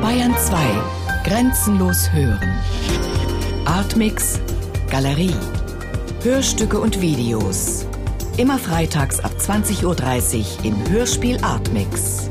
Bayern 2. Grenzenlos hören. Artmix. Galerie. Hörstücke und Videos. Immer freitags ab 20.30 Uhr im Hörspiel Artmix.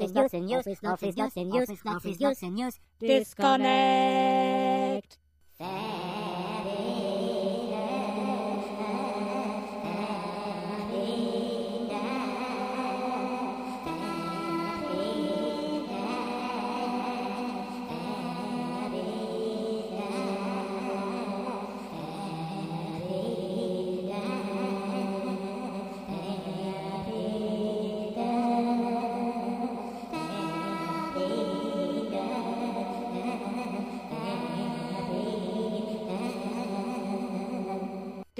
Office Nuts and use Office Nuts and use Office Nuts and use. Disconnect! Thanks.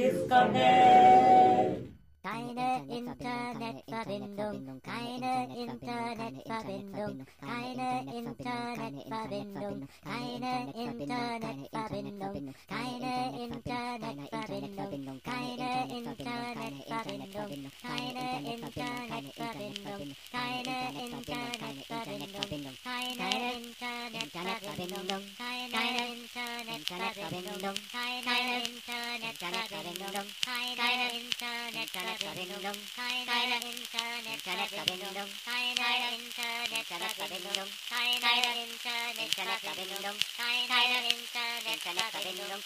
Disconnect! Keine Internetverbindung, keine Internetverbindung, keine Internetverbindung, keine Internetverbindung, keine Internetverbindung, keine Internetverbindung, keine Internetverbindung, keine Internetverbindung, keine Internetverbindung, keine Internetverbindung. internet và bên đông cái là internet và bên đông cái là internet và bên đông cái là internet và bên đông cái là internet và bên đông cái là internet và bên đông cái là internet và bên đông cái là internet và bên đông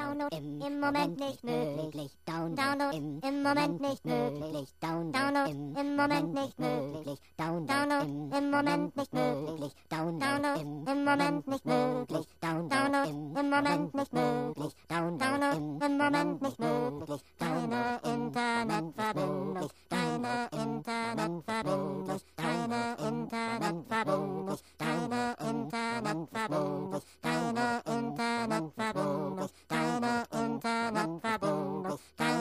Download im, im Moment nicht möglich. Download im, im Moment nicht möglich. Download im, im Moment nicht möglich. Download im, im Moment nicht möglich. Download im, im Moment nicht möglich. Download im, im Moment nicht möglich. Download im, im Moment nicht möglich. Deine Internetverbindung, deine Internetverbindung, deine Internetverbindung, deine Internetverbindung.